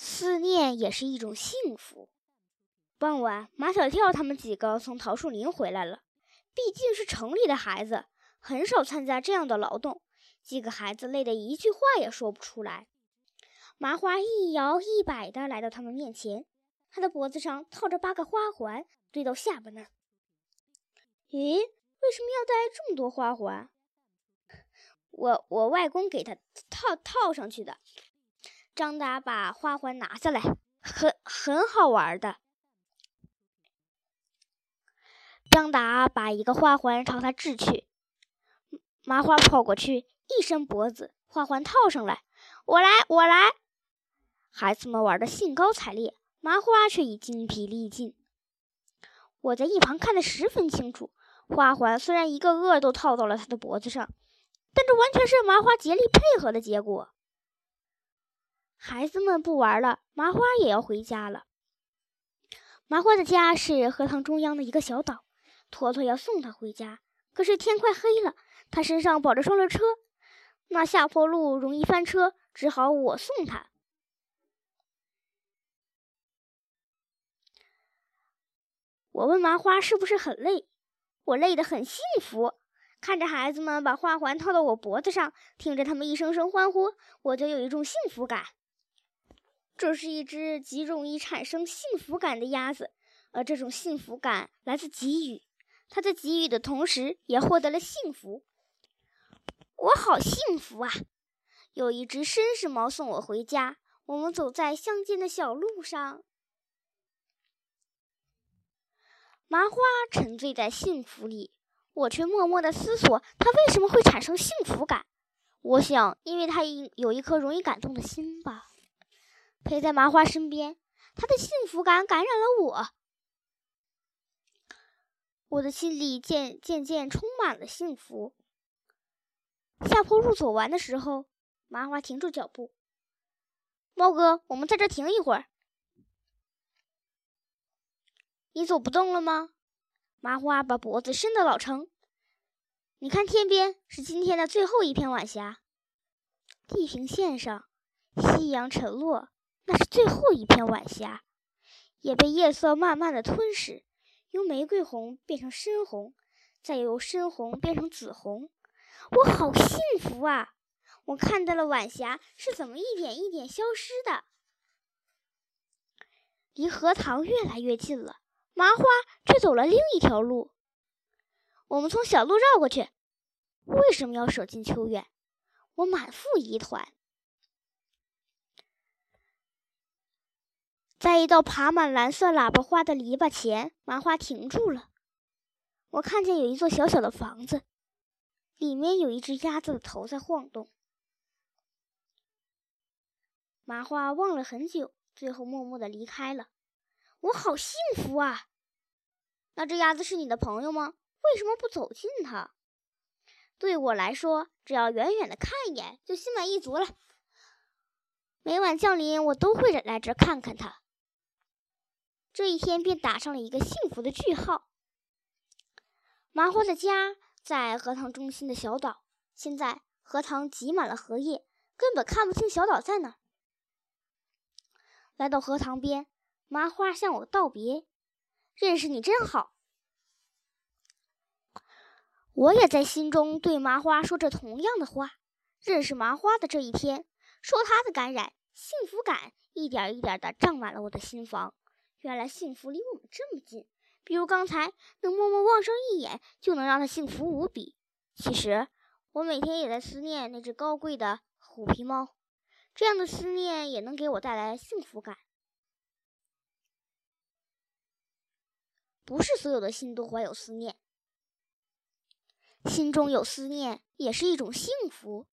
思念也是一种幸福。傍晚，马小跳他们几个从桃树林回来了。毕竟是城里的孩子，很少参加这样的劳动。几个孩子累得一句话也说不出来。麻花一摇一摆地来到他们面前，他的脖子上套着八个花环，堆到下巴那儿。咦，为什么要戴这么多花环？我我外公给他套套上去的。张达把花环拿下来，很很好玩的。张达把一个花环朝他掷去，麻花跑过去，一伸脖子，花环套上来。我来，我来！孩子们玩的兴高采烈，麻花却已精疲力尽。我在一旁看得十分清楚，花环虽然一个个都套到了他的脖子上，但这完全是麻花竭力配合的结果。孩子们不玩了，麻花也要回家了。麻花的家是荷塘中央的一个小岛。坨坨要送他回家，可是天快黑了，他身上绑着双轮车，那下坡路容易翻车，只好我送他。我问麻花是不是很累，我累得很幸福，看着孩子们把花环套到我脖子上，听着他们一声声欢呼，我就有一种幸福感。这是一只极容易产生幸福感的鸭子，而这种幸福感来自给予。它在给予的同时，也获得了幸福。我好幸福啊！有一只绅士猫送我回家。我们走在乡间的小路上，麻花沉醉在幸福里，我却默默地思索：它为什么会产生幸福感？我想，因为它有一颗容易感动的心吧。陪在麻花身边，他的幸福感感染了我。我的心里渐渐渐充满了幸福。下坡路走完的时候，麻花停住脚步。猫哥，我们在这停一会儿。你走不动了吗？麻花把脖子伸到老城。你看天边是今天的最后一片晚霞。地平线上，夕阳沉落，那是最后一片晚霞，也被夜色慢慢的吞噬。由玫瑰红变成深红，再由深红变成紫红，我好幸福啊！我看到了晚霞是怎么一点一点消失的。离荷塘越来越近了，麻花却走了另一条路。我们从小路绕过去。为什么要舍近求远？我满腹疑团。在一道爬满蓝色喇叭花的篱笆前，麻花停住了。我看见有一座小小的房子，里面有一只鸭子的头在晃动。麻花望了很久，最后默默的离开了。我好幸福啊！那只鸭子是你的朋友吗？为什么不走近它？对我来说，只要远远的看一眼就心满意足了。每晚降临，我都会来这看看它。这一天便打上了一个幸福的句号。麻花的家在荷塘中心的小岛，现在荷塘挤满了荷叶，根本看不清小岛在哪。来到荷塘边，麻花向我道别：“认识你真好。”我也在心中对麻花说着同样的话。认识麻花的这一天，受他的感染，幸福感一点一点的胀满了我的心房。原来幸福离我们这么近，比如刚才能默默望上一眼就能让他幸福无比。其实我每天也在思念那只高贵的虎皮猫，这样的思念也能给我带来幸福感。不是所有的心都怀有思念，心中有思念也是一种幸福。